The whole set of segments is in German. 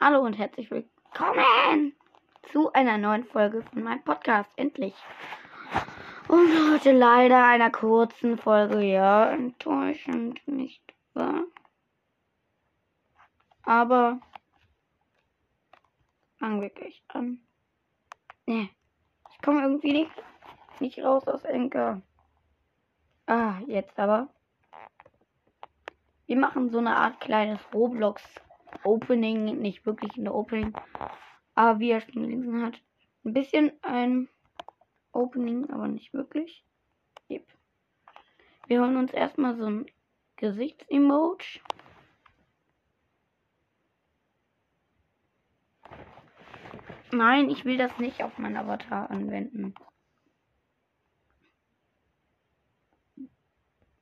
Hallo und herzlich willkommen zu einer neuen Folge von meinem Podcast. Endlich. Und heute leider einer kurzen Folge. Ja, enttäuschend, nicht wahr? Aber fangen wir gleich an. Nee, ich komme irgendwie nicht, nicht raus aus Enker. Ah, jetzt aber. Wir machen so eine Art kleines Roblox Opening, nicht wirklich ein Opening, aber wie er schon gelesen hat, ein bisschen ein Opening, aber nicht wirklich. Yep. Wir holen uns erstmal so ein Gesichtsemoji. Nein, ich will das nicht auf meinen Avatar anwenden.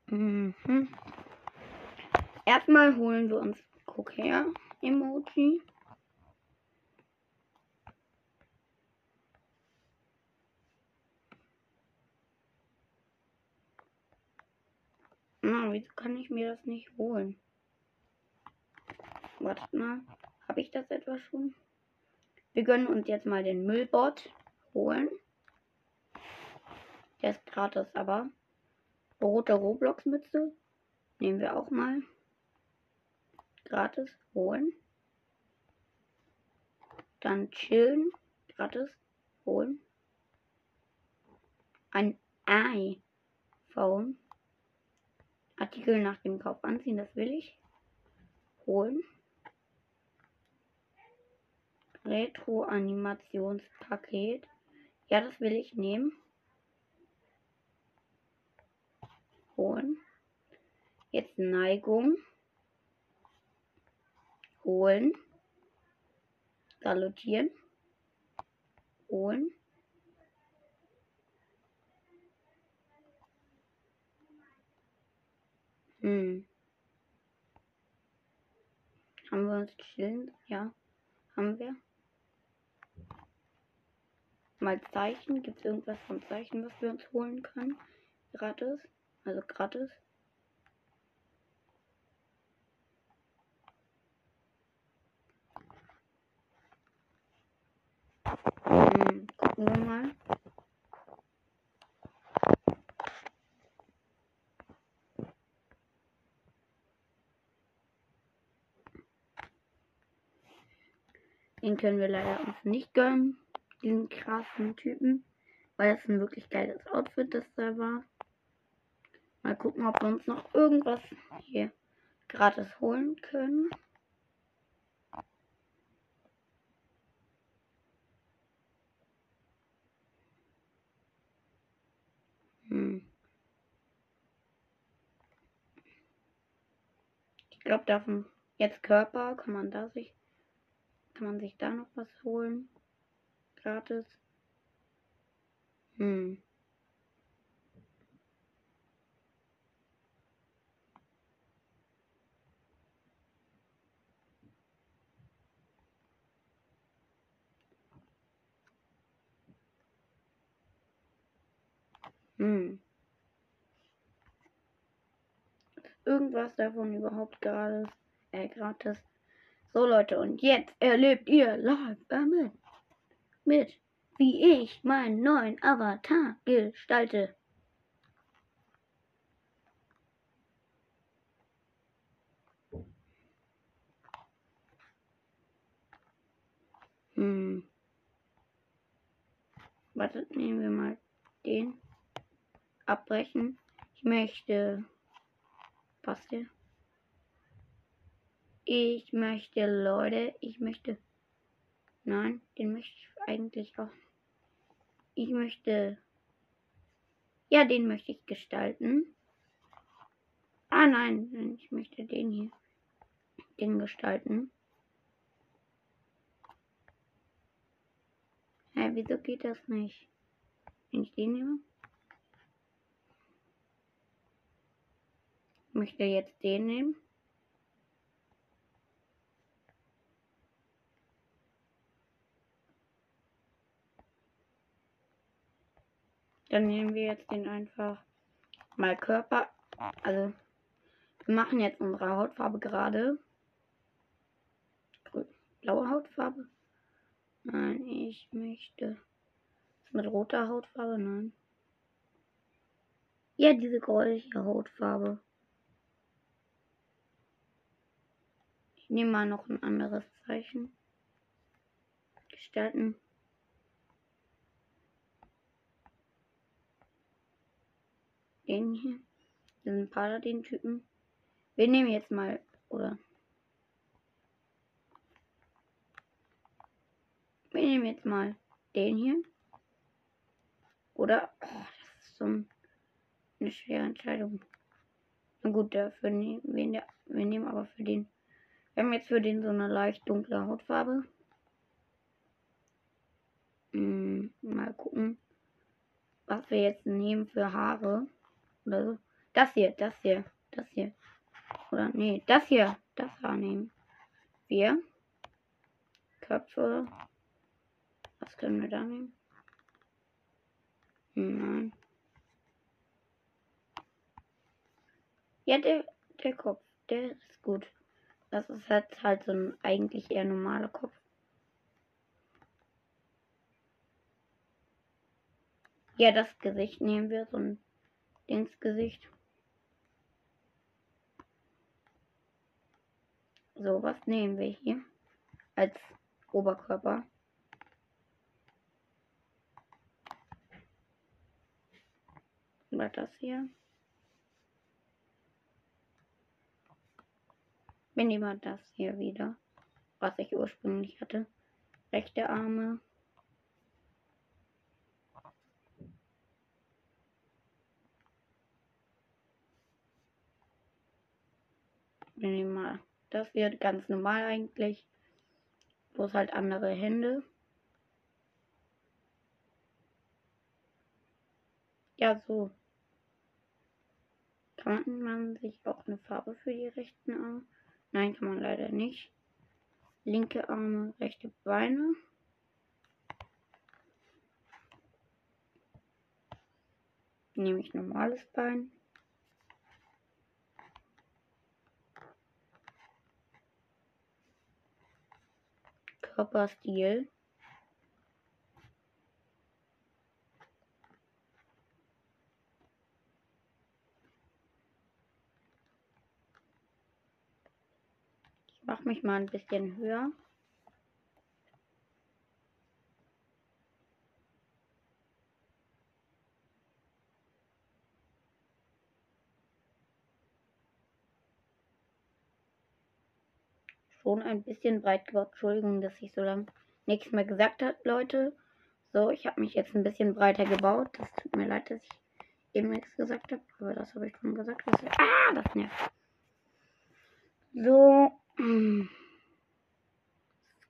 Mhm. Erstmal holen wir uns Guck her, Emoji. Na, wieso kann ich mir das nicht holen? Wartet mal. Habe ich das etwa schon? Wir gönnen uns jetzt mal den Müllbot holen. Der ist gratis, aber. Rote Roblox-Mütze. Nehmen wir auch mal gratis holen. Dann chillen, gratis holen. Ein iPhone. Artikel nach dem Kauf anziehen, das will ich. Holen. Retro-Animationspaket. Ja, das will ich nehmen. Holen. Jetzt Neigung holen, salutieren, holen. Hm. Haben wir uns chillen? Ja, haben wir. Mal Zeichen. Gibt es irgendwas von Zeichen, was wir uns holen können? Gratis. Also gratis. Hm, gucken wir mal. Den können wir leider uns nicht gönnen, diesen krassen Typen, weil es ein wirklich geiles Outfit, das da war. Mal gucken, ob wir uns noch irgendwas hier gratis holen können. Hm. Ich glaube, davon jetzt Körper kann man da sich kann man sich da noch was holen. Gratis. Hm. Hm. Irgendwas davon überhaupt gratis. Äh, gratis. So Leute, und jetzt erlebt ihr live damit. Mit, wie ich meinen neuen Avatar gestalte. Hm. Wartet, nehmen wir mal den abbrechen. Ich möchte. Passt der? Ich möchte, Leute, ich möchte. Nein, den möchte ich eigentlich auch. Ich möchte. Ja, den möchte ich gestalten. Ah nein, ich möchte den hier. Den gestalten. Hä, wieso geht das nicht? Wenn ich den nehme? möchte jetzt den nehmen. Dann nehmen wir jetzt den einfach mal Körper. Also wir machen jetzt unsere Hautfarbe gerade. blaue Hautfarbe? Nein, ich möchte. Mit roter Hautfarbe? Nein. Ja, diese gräuliche Hautfarbe. Ich nehme mal noch ein anderes Zeichen. Gestalten. Den hier. Diesen Paladin-Typen. Wir nehmen jetzt mal, oder? Wir nehmen jetzt mal den hier. Oder? Oh, das ist so eine schwere Entscheidung. Na gut, dafür nehmen wir, wir nehmen aber für den. Wir haben jetzt für den so eine leicht dunkle Hautfarbe. Hm, mal gucken, was wir jetzt nehmen für Haare. Oder so. Das hier, das hier, das hier. Oder nee, das hier, das Haar nehmen. Wir. Köpfe. Was können wir da nehmen? Nein. Ja, der, der Kopf, der ist gut. Das ist halt, halt so ein eigentlich eher normaler Kopf. Ja, das Gesicht nehmen wir, so ein Dingsgesicht. So, was nehmen wir hier als Oberkörper? Oder das hier? Wir nehmen das hier wieder, was ich ursprünglich hatte. Rechte Arme. Wir nehmen mal das wird ganz normal eigentlich. Bloß halt andere Hände. Ja, so. Kann man sich auch eine Farbe für die rechten Arme? Nein, kann man leider nicht. Linke Arme, rechte Beine. Nehme ich normales Bein. Körperstil. Ich mache mich mal ein bisschen höher. Schon ein bisschen breit geworden. Entschuldigung, dass ich so lange nichts mehr gesagt habe, Leute. So, ich habe mich jetzt ein bisschen breiter gebaut. Das tut mir leid, dass ich eben nichts gesagt habe. Aber das habe ich schon gesagt. Das ah, das nervt. So.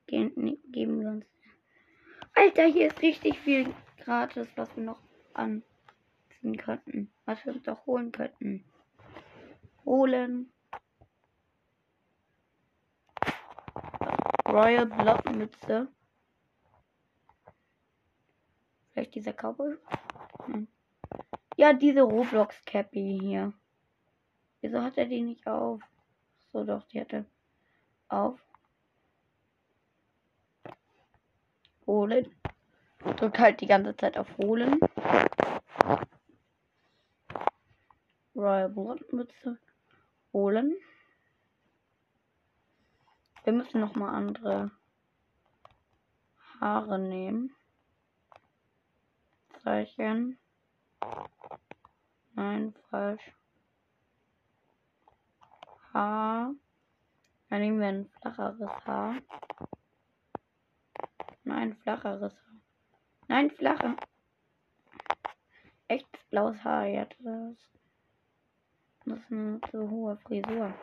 Gehen, geben wir uns. Alter, hier ist richtig viel gratis, was wir noch anziehen könnten. Was wir uns doch holen könnten. Holen. Royal Blockmütze. Vielleicht dieser Cowboy? Hm. Ja, diese Roblox Cappy hier. Wieso hat er die nicht auf? So doch, die hatte auf. Holen. Drückt halt die ganze Zeit auf Holen. Royal Blockmütze. Holen. Wir müssen noch mal andere Haare nehmen. Zeichen. Nein, falsch. Haar. Dann nehmen wir ein flacheres Haar. Nein, flacheres Haar. Nein, flache. Echtes blaues Haar, ja, das. Das ist eine zu hohe Frisur.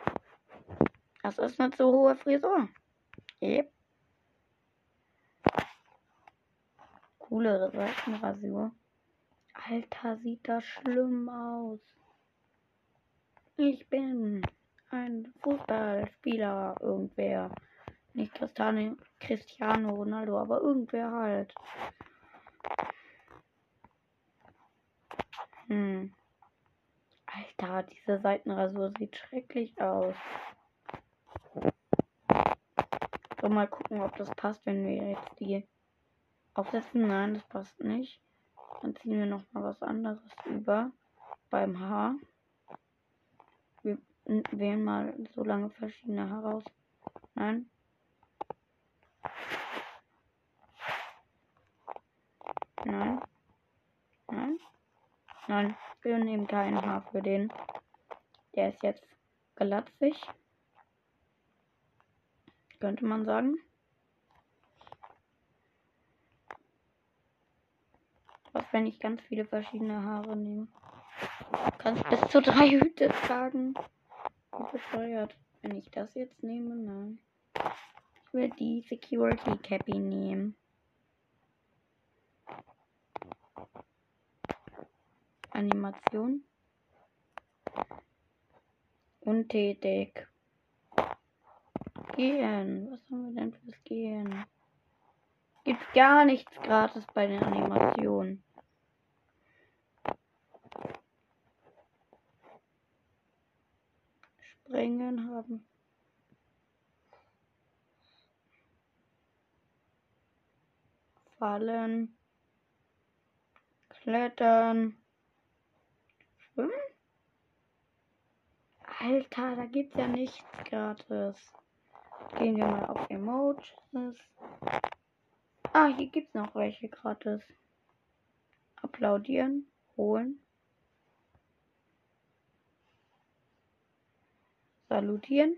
Das ist eine zu hohe Frisur. Yep. Coolere Seitenrasur. Alter, sieht das schlimm aus. Ich bin ein Fußballspieler, irgendwer. Nicht Cristiano, Cristiano Ronaldo, aber irgendwer halt. Hm. Alter, diese Seitenrasur sieht schrecklich aus. So, mal gucken, ob das passt, wenn wir jetzt die aufsetzen. Nein, das passt nicht. Dann ziehen wir noch mal was anderes über beim Haar. Wir wählen mal so lange verschiedene Haare aus. Nein. Nein. Nein. Nein. Wir nehmen kein Haar für den. Der ist jetzt glatzig. Könnte man sagen. Was, wenn ich ganz viele verschiedene Haare nehme? Kannst bis zu drei Hüte tragen. Bescheuert. Wenn ich das jetzt nehme, nein. Ich will die Security Cappy nehmen. Animation. Untätig. Gehen. Was haben wir denn fürs Gehen? Gibt gar nichts gratis bei den Animationen. Springen haben. Fallen. Klettern. Schwimmen? Alter, da gibt's ja nichts gratis. Gehen wir mal auf Emojis. Ah, hier gibt's noch welche gratis. Applaudieren, holen. Salutieren.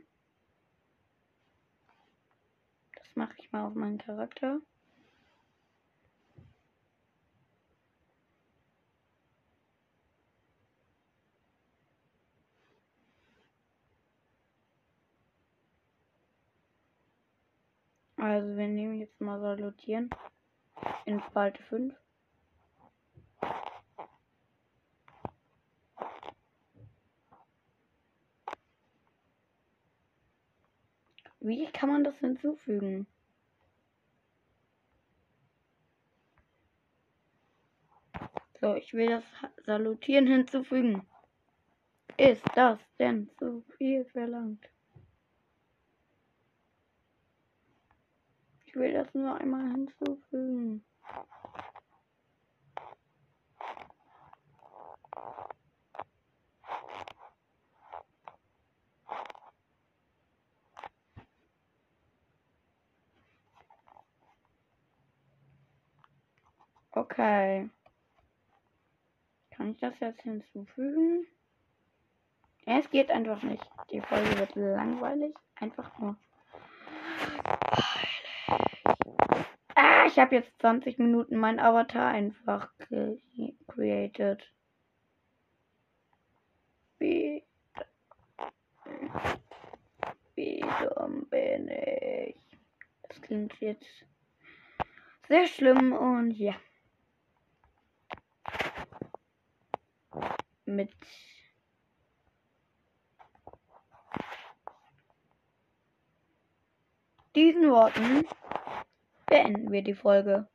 Das mache ich mal auf meinen Charakter. Also wir nehmen jetzt mal Salutieren in Spalte 5. Wie kann man das hinzufügen? So, ich will das Salutieren hinzufügen. Ist das denn zu viel verlangt? Will das nur einmal hinzufügen. Okay. Kann ich das jetzt hinzufügen? Es geht einfach nicht. Die Folge wird langweilig. Einfach nur. Ich habe jetzt 20 Minuten mein Avatar einfach created. Wie, wie dumm bin ich? Das klingt jetzt sehr schlimm und ja. Mit diesen Worten beenden wir die Folge.